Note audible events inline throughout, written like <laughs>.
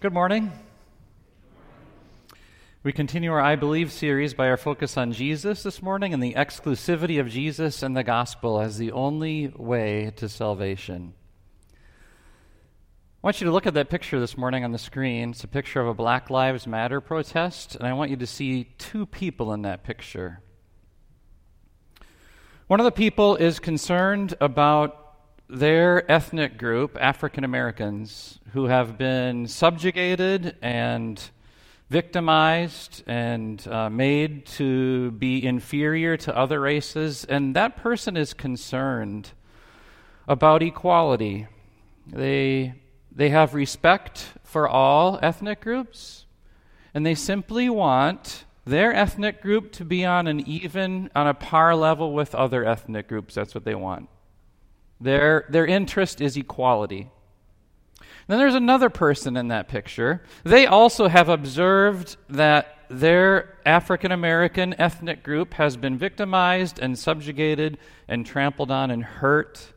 Good morning. We continue our I Believe series by our focus on Jesus this morning and the exclusivity of Jesus and the gospel as the only way to salvation. I want you to look at that picture this morning on the screen. It's a picture of a Black Lives Matter protest, and I want you to see two people in that picture. One of the people is concerned about their ethnic group, African Americans, who have been subjugated and victimized and uh, made to be inferior to other races, and that person is concerned about equality. They, they have respect for all ethnic groups, and they simply want their ethnic group to be on an even, on a par level with other ethnic groups. That's what they want. Their, their interest is equality. Then there's another person in that picture. They also have observed that their African American ethnic group has been victimized and subjugated and trampled on and hurt.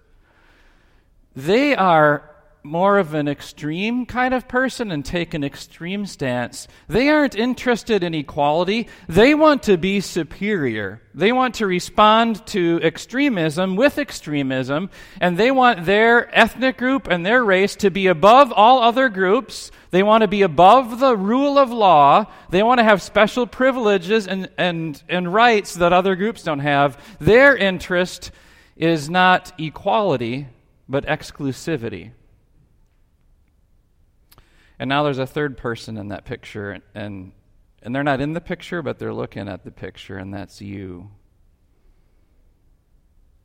They are more of an extreme kind of person and take an extreme stance. They aren't interested in equality. They want to be superior. They want to respond to extremism with extremism, and they want their ethnic group and their race to be above all other groups. They want to be above the rule of law. They want to have special privileges and, and, and rights that other groups don't have. Their interest is not equality, but exclusivity. And now there's a third person in that picture, and, and they're not in the picture, but they're looking at the picture, and that's you.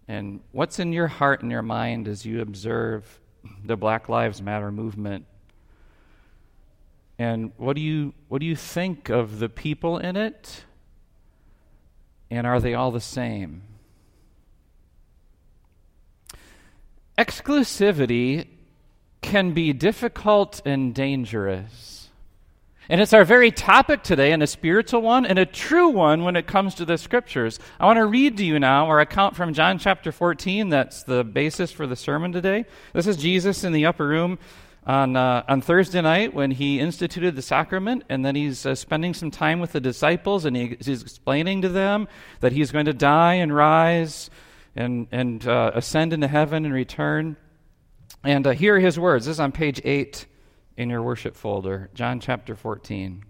And what's in your heart and your mind as you observe the Black Lives Matter movement? And what do you what do you think of the people in it? And are they all the same? Exclusivity can be difficult and dangerous. And it's our very topic today, and a spiritual one, and a true one when it comes to the scriptures. I want to read to you now our account from John chapter 14. That's the basis for the sermon today. This is Jesus in the upper room on, uh, on Thursday night when he instituted the sacrament, and then he's uh, spending some time with the disciples, and he, he's explaining to them that he's going to die and rise and, and uh, ascend into heaven and return. And uh, here are his words. This is on page 8 in your worship folder, John chapter 14.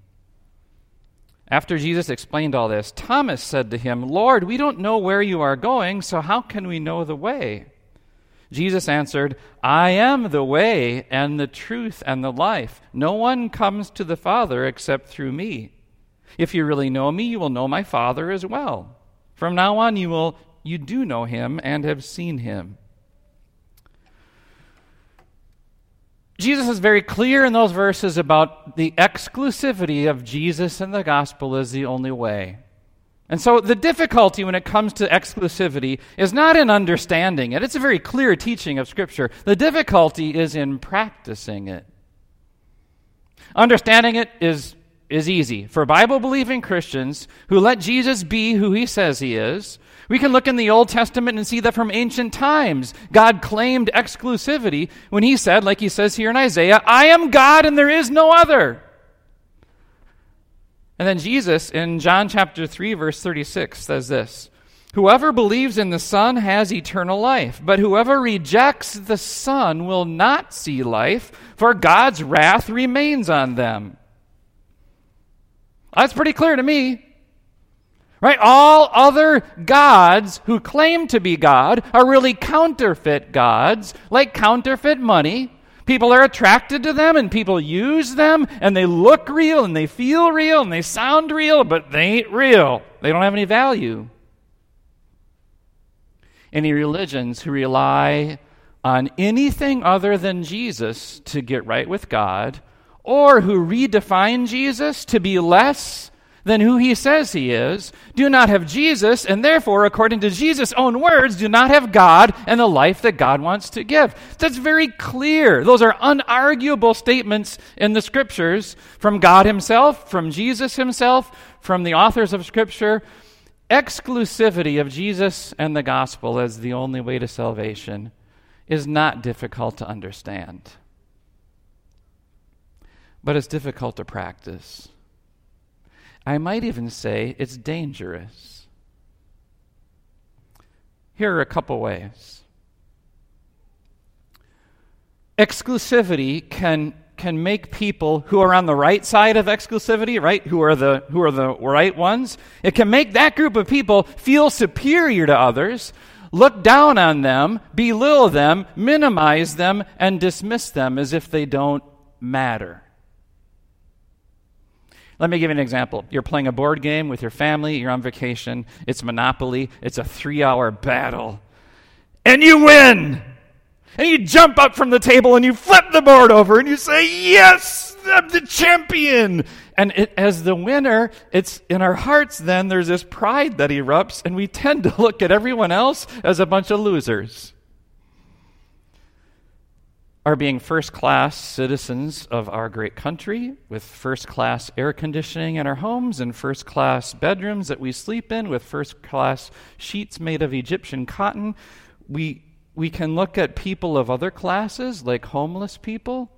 After Jesus explained all this, Thomas said to him, Lord, we don't know where you are going, so how can we know the way? Jesus answered, I am the way and the truth and the life. No one comes to the Father except through me. If you really know me, you will know my Father as well. From now on you will you do know him and have seen him. Jesus is very clear in those verses about the exclusivity of Jesus and the gospel is the only way. And so the difficulty when it comes to exclusivity is not in understanding it. It's a very clear teaching of Scripture. The difficulty is in practicing it. Understanding it is, is easy. For Bible believing Christians who let Jesus be who he says he is, we can look in the Old Testament and see that from ancient times, God claimed exclusivity when he said, like he says here in Isaiah, I am God and there is no other. And then Jesus in John chapter 3 verse 36 says this, Whoever believes in the Son has eternal life, but whoever rejects the Son will not see life, for God's wrath remains on them. That's pretty clear to me. Right? All other gods who claim to be God are really counterfeit gods, like counterfeit money. People are attracted to them and people use them and they look real and they feel real and they sound real, but they ain't real. They don't have any value. Any religions who rely on anything other than Jesus to get right with God, or who redefine Jesus to be less than who he says he is, do not have Jesus, and therefore, according to Jesus' own words, do not have God and the life that God wants to give. That's very clear. Those are unarguable statements in the scriptures from God himself, from Jesus himself, from the authors of scripture. Exclusivity of Jesus and the gospel as the only way to salvation is not difficult to understand. but it's difficult to practice. I might even say it's dangerous. Here are a couple ways. Exclusivity can can make people who are on the right side of exclusivity, right, who are the who are the right ones, it can make that group of people feel superior to others, look down on them, belittle them, minimize them and dismiss them as if they don't matter. Let me give you an example. You're playing a board game with your family, you're on vacation, it's Monopoly, it's a 3-hour battle. And you win and you jump up from the table and you flip the board over and you say, Yes, I'm the champion. And it, as the winner, it's in our hearts then there's this pride that erupts, and we tend to look at everyone else as a bunch of losers. Our being first class citizens of our great country, with first class air conditioning in our homes and first class bedrooms that we sleep in, with first class sheets made of Egyptian cotton, we we can look at people of other classes, like homeless people,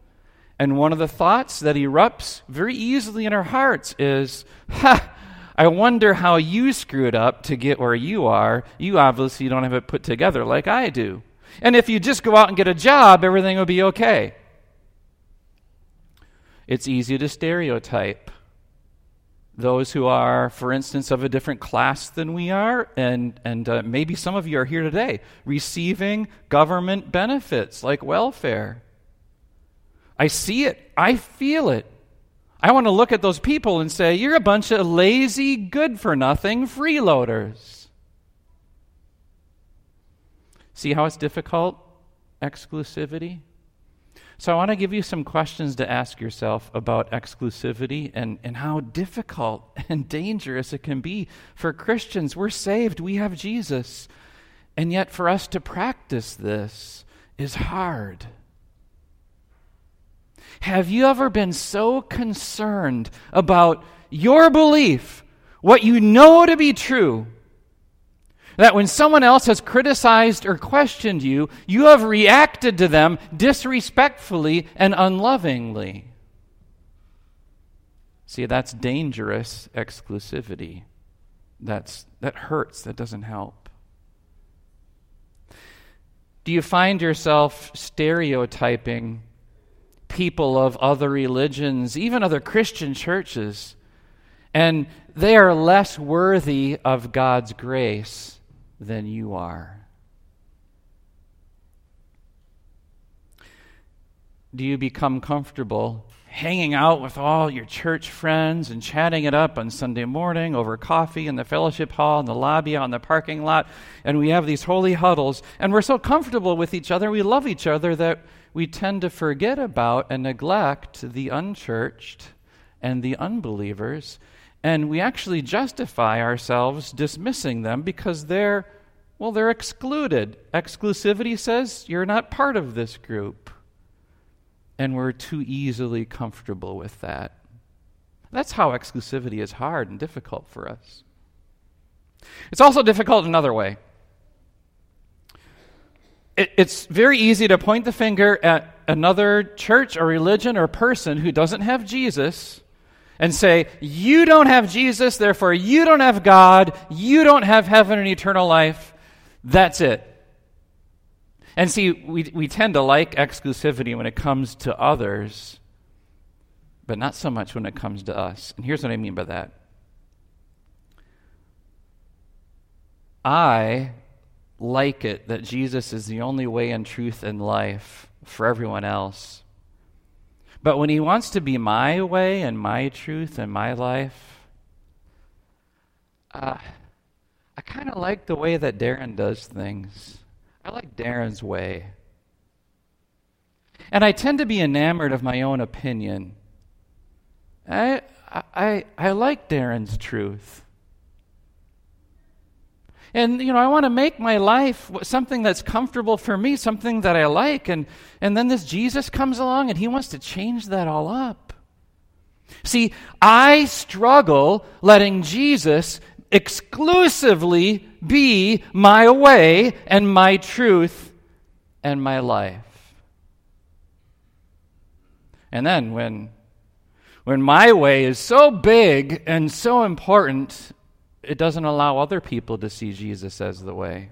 and one of the thoughts that erupts very easily in our hearts is, ha, I wonder how you screwed up to get where you are. You obviously don't have it put together like I do. And if you just go out and get a job, everything will be okay. It's easy to stereotype those who are, for instance, of a different class than we are, and, and uh, maybe some of you are here today receiving government benefits like welfare. I see it, I feel it. I want to look at those people and say, You're a bunch of lazy, good for nothing freeloaders. See how it's difficult? Exclusivity? So I want to give you some questions to ask yourself about exclusivity and, and how difficult <laughs> and dangerous it can be for Christians. We're saved, we have Jesus. And yet, for us to practice this is hard. Have you ever been so concerned about your belief, what you know to be true, that when someone else has criticized or questioned you, you have reacted to them disrespectfully and unlovingly. See, that's dangerous exclusivity. That's, that hurts, that doesn't help. Do you find yourself stereotyping people of other religions, even other Christian churches, and they are less worthy of God's grace than you are? Do you become comfortable hanging out with all your church friends and chatting it up on Sunday morning over coffee in the fellowship hall, in the lobby, on the parking lot? And we have these holy huddles, and we're so comfortable with each other, we love each other that we tend to forget about and neglect the unchurched and the unbelievers and we actually justify ourselves dismissing them because they're, well, they're excluded. Exclusivity says you're not part of this group. And we're too easily comfortable with that. That's how exclusivity is hard and difficult for us. It's also difficult another way. It, it's very easy to point the finger at another church or religion or person who doesn't have Jesus and say, You don't have Jesus, therefore you don't have God, you don't have heaven and eternal life. That's it. And see, we, we tend to like exclusivity when it comes to others, but not so much when it comes to us. And here's what I mean by that I like it that Jesus is the only way and truth and life for everyone else. But when He wants to be my way and my truth and my life, uh, I kind of like the way that Darren does things. I like Darren's way. And I tend to be enamored of my own opinion. I, I, I like Darren's truth. And, you know, I want to make my life something that's comfortable for me, something that I like. And, and then this Jesus comes along and he wants to change that all up. See, I struggle letting Jesus exclusively be my way and my truth and my life. And then when When my way is so big and so important, it doesn't allow other people to see Jesus as the way.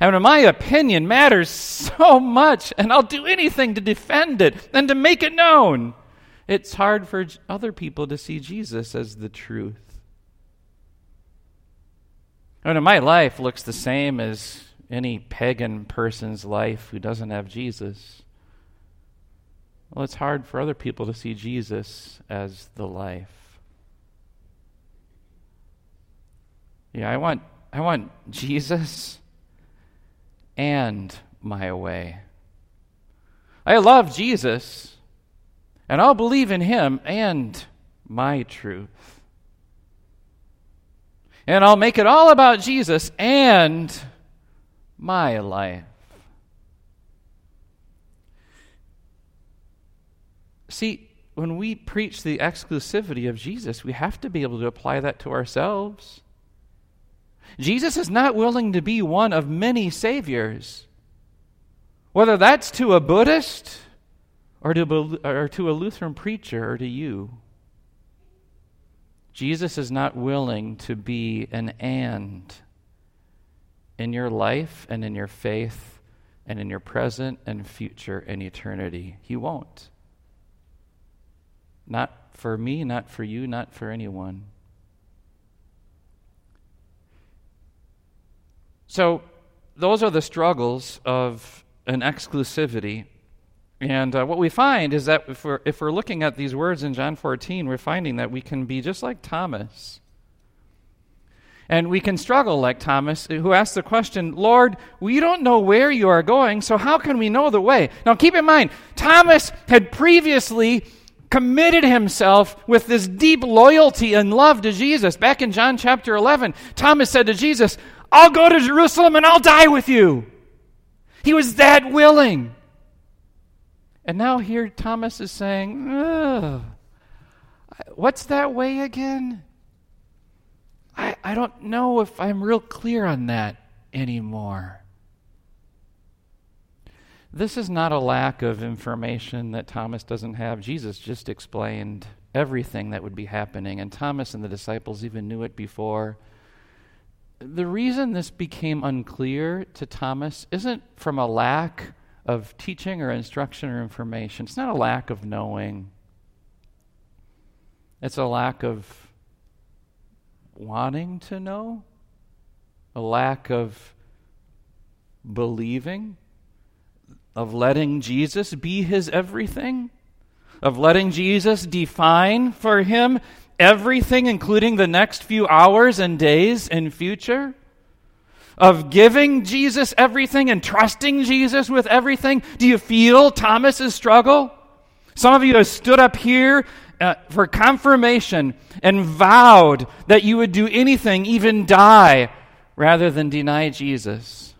And when my opinion matters so much, and I'll do anything to defend it and to make it known, it's hard for other people to see Jesus as the truth. And in my life looks the same as any pagan person's life who doesn't have Jesus. Well, it's hard for other people to see Jesus as the life. Yeah, I want I want Jesus and my way. I love Jesus, and I'll believe in him and my truth. And I'll make it all about Jesus and my life. See, when we preach the exclusivity of Jesus, we have to be able to apply that to ourselves. Jesus is not willing to be one of many saviors. Whether that's to a Buddhist or to, or to a Lutheran preacher or to you, Jesus is not willing to be an and in your life and in your faith and in your present and future and eternity. He won't. Not for me, not for you, not for anyone. So, those are the struggles of an exclusivity. And uh, what we find is that if we're, if we're looking at these words in John 14, we're finding that we can be just like Thomas. And we can struggle like Thomas, who asked the question, Lord, we don't know where you are going, so how can we know the way? Now keep in mind, Thomas had previously committed himself with this deep loyalty and love to Jesus. Back in John chapter 11, Thomas said to Jesus, I'll go to Jerusalem and I'll die with you. He was that willing. And now here Thomas is saying, What's that way again? I, I don't know if I'm real clear on that anymore. This is not a lack of information that Thomas doesn't have. Jesus just explained everything that would be happening, and Thomas and the disciples even knew it before the reason this became unclear to Thomas isn't from a lack of teaching or instruction or information. It's not a lack of knowing, it's a lack of wanting to know, a lack of believing, of letting Jesus be his everything, of letting Jesus define for him everything, including the next few hours and days and future? Of giving Jesus everything and trusting Jesus with everything? Do you feel Thomas's struggle? Some of you have stood up here uh, for confirmation and vowed that you would do anything, even die, rather than deny Jesus.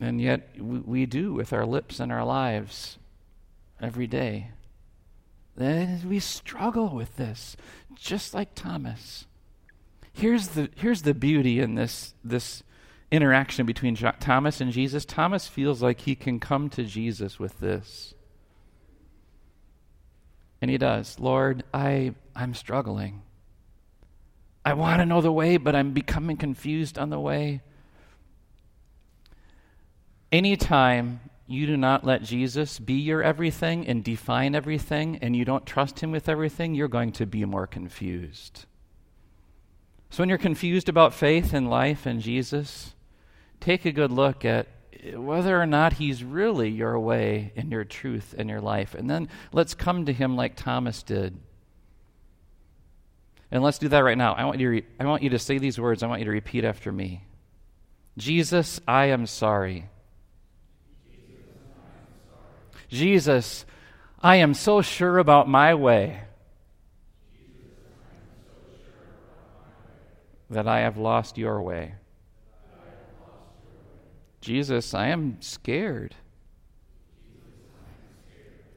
And yet we, we do with our lips and our lives every day. We struggle with this, just like Thomas. Here's the, here's the beauty in this, this interaction between Thomas and Jesus. Thomas feels like he can come to Jesus with this. And he does. Lord, I, I'm struggling. I want to know the way, but I'm becoming confused on the way. Anytime you do not let Jesus be your everything and define everything, and you don't trust him with everything, you're going to be more confused. So, when you're confused about faith and life and Jesus, take a good look at whether or not he's really your way and your truth and your life. And then let's come to him like Thomas did. And let's do that right now. I want you to, re- I want you to say these words. I want you to repeat after me Jesus, I am sorry Jesus, I am so sure about my way that I have lost your way. Jesus, I am scared.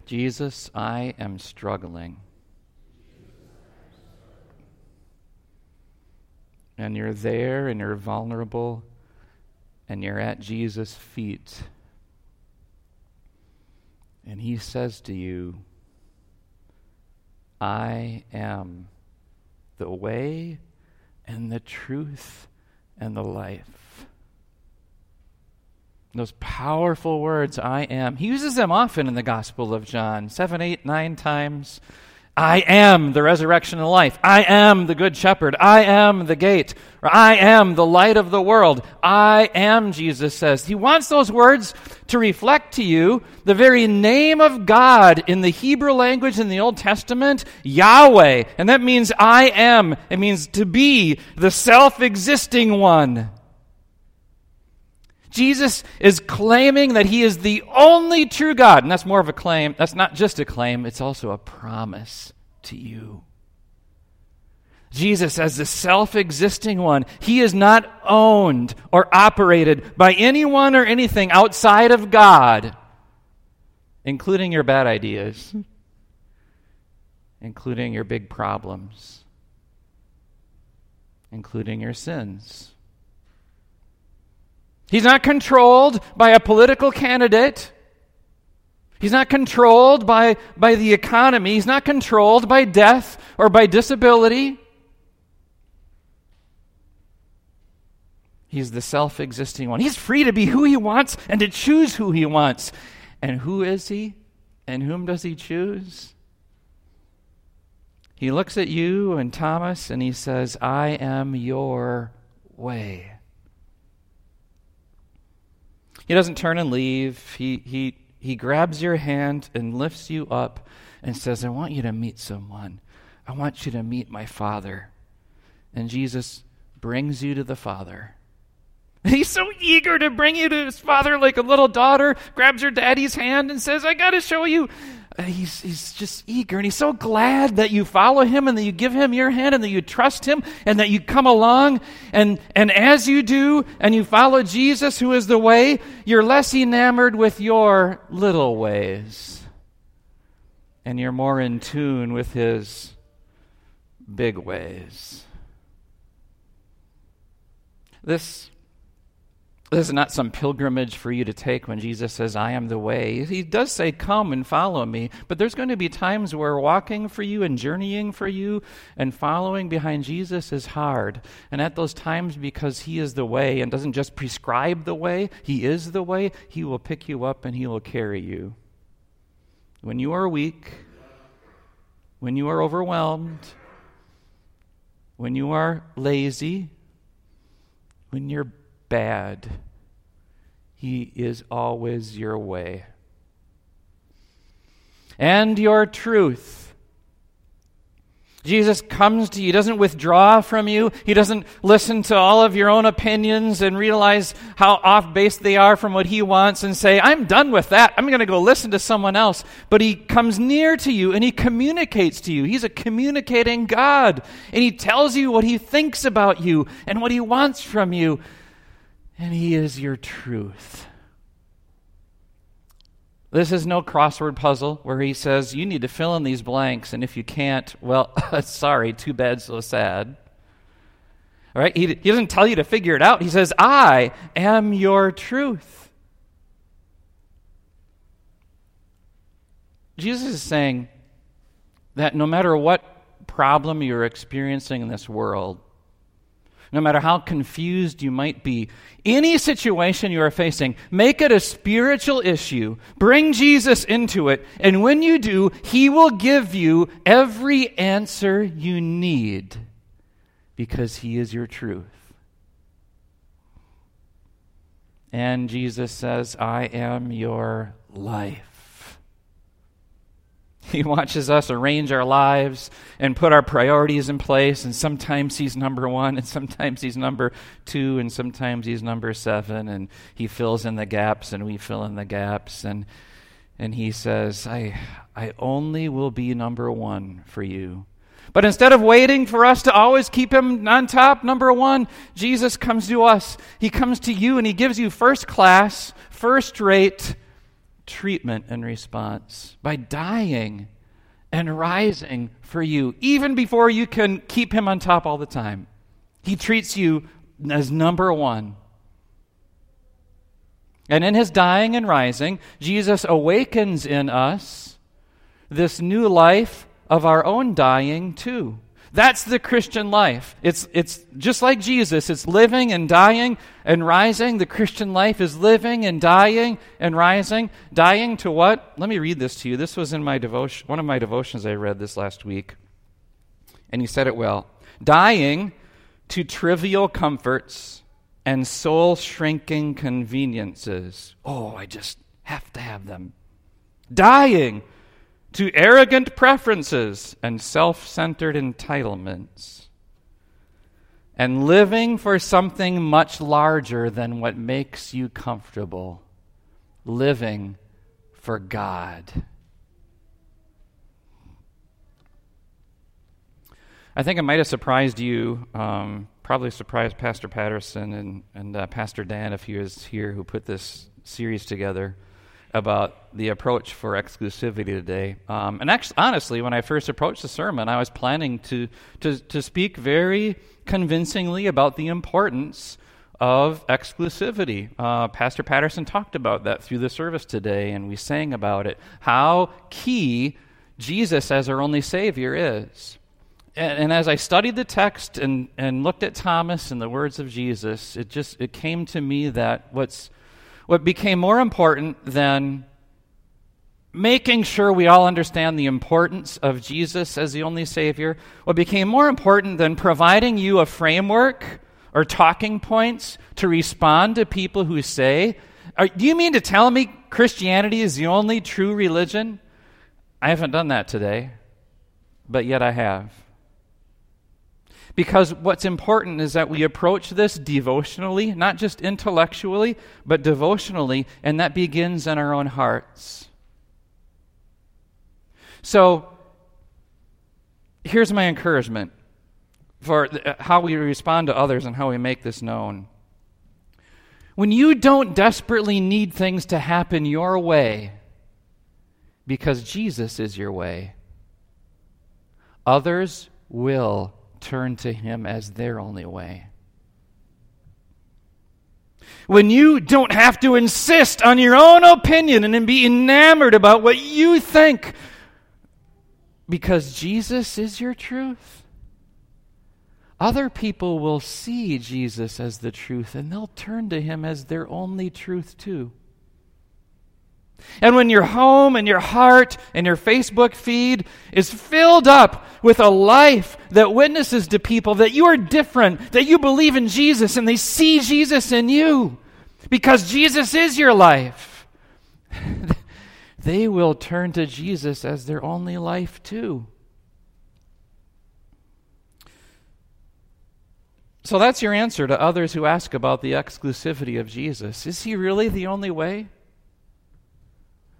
Jesus, I am struggling. And you're there and you're vulnerable and you're at Jesus' feet. And he says to you, I am the way and the truth and the life. Those powerful words, I am. He uses them often in the Gospel of John, seven, eight, nine times. I am the resurrection and life. I am the good shepherd. I am the gate. I am the light of the world. I am, Jesus says. He wants those words to reflect to you the very name of God in the Hebrew language in the Old Testament, Yahweh. And that means I am. It means to be the self existing one. Jesus is claiming that he is the only true God. And that's more of a claim. That's not just a claim, it's also a promise to you. Jesus, as the self existing one, he is not owned or operated by anyone or anything outside of God, including your bad ideas, including your big problems, including your sins. He's not controlled by a political candidate. He's not controlled by, by the economy. He's not controlled by death or by disability. He's the self existing one. He's free to be who he wants and to choose who he wants. And who is he? And whom does he choose? He looks at you and Thomas and he says, I am your way. He doesn't turn and leave. He, he, he grabs your hand and lifts you up and says, I want you to meet someone. I want you to meet my Father. And Jesus brings you to the Father. <laughs> He's so eager to bring you to his father like a little daughter, grabs her daddy's hand and says, I got to show you he's, he's just eager and he's so glad that you follow him and that you give him your hand and that you trust him and that you come along. And, and as you do and you follow Jesus, who is the way, you're less enamored with your little ways. And you're more in tune with his big ways. This this is not some pilgrimage for you to take when Jesus says, I am the way. He does say, Come and follow me. But there's going to be times where walking for you and journeying for you and following behind Jesus is hard. And at those times, because He is the way and doesn't just prescribe the way, He is the way, He will pick you up and He will carry you. When you are weak, when you are overwhelmed, when you are lazy, when you're bad. He is always your way. And your truth. Jesus comes to you, he doesn't withdraw from you. He doesn't listen to all of your own opinions and realize how off base they are from what he wants and say, I'm done with that. I'm going to go listen to someone else. But he comes near to you and he communicates to you. He's a communicating God. And he tells you what he thinks about you and what he wants from you and He is your truth. This is no crossword puzzle where he says, you need to fill in these blanks, and if you can't, well, <laughs> sorry, too bad, so sad. All right? He, he doesn't tell you to figure it out. He says, I am your truth. Jesus is saying that no matter what problem you're experiencing in this world, no matter how confused you might be, any situation you are facing, make it a spiritual issue. Bring Jesus into it. And when you do, He will give you every answer you need because He is your truth. And Jesus says, I am your life. <laughs> He watches us arrange our lives and put our priorities in place, and sometimes He's number one, and sometimes He's number two, and sometimes He's number seven, and He fills in the gaps, and we fill in the gaps. And, and He says, I, I only will be number one for you. But instead of waiting for us to always keep him on top, number one, Jesus comes to us. He comes to you and he gives you first class, first rate treatment and response by dying and rising for you, even before you can keep him on top all the time. He treats you as number one. And in his dying and rising, Jesus awakens in us this new life of our own dying too. That's the Christian life. It's, it's just like Jesus. It's living and dying and rising. The Christian life is living and dying and rising. Dying to what? Let me read this to you. This was in my devotion, one of my devotions I read this last week. And he said it well. Dying to trivial comforts and soul shrinking conveniences. Oh, I just have to have them. Dying to arrogant preferences and self centered entitlements, and living for something much larger than what makes you comfortable, living for God. I think it might have surprised you, um, probably surprised Pastor Patterson and, and uh, Pastor Dan if he was here who put this series together about the approach for exclusivity today. Um, and actually, honestly, when I first approached the sermon, I was planning to, to, to speak very convincingly about the importance of exclusivity. Uh, Pastor Patterson talked about that through the service today, and we sang about it. How key Jesus as our only Savior is. And, and as I studied the text and, and looked at Thomas and the words of Jesus, it just it came to me that what's what became more important than making sure we all understand the importance of Jesus as the only Savior, what became more important than providing you a framework or talking points to respond to people who say, Do you mean to tell me Christianity is the only true religion? I haven't done that today, but yet I have. Because what's important is that we approach this devotionally, not just intellectually, but devotionally, and that begins in our own hearts. So, here's my encouragement for uh, how we respond to others and how we make this known. When you don't desperately need things to happen your way because Jesus is your way, others will turn to Him as their only way. When you don't have to insist on your own opinion and be enamored about what you think because Jesus is your truth. Other people will see Jesus as the truth and they'll turn to him as their only truth too. And when your home and your heart and your Facebook feed is filled up with a life that witnesses to people that you are different, that you believe in Jesus, and they see Jesus in you because Jesus is your life, <laughs> they will turn to Jesus as their only life too. So that's your answer to others who ask about the exclusivity of Jesus. Is he really the only way?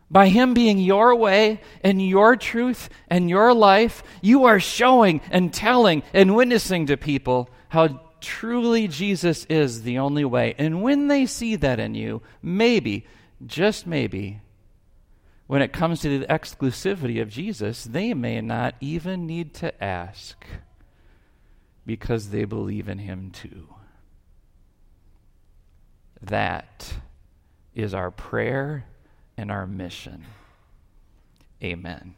By Him being your way and your truth and your life, you are showing and telling and witnessing to people how truly Jesus is the only way. And when they see that in you, maybe, just maybe, when it comes to the exclusivity of Jesus, they may not even need to ask because they believe in Him too. That is our prayer and our mission. Amen.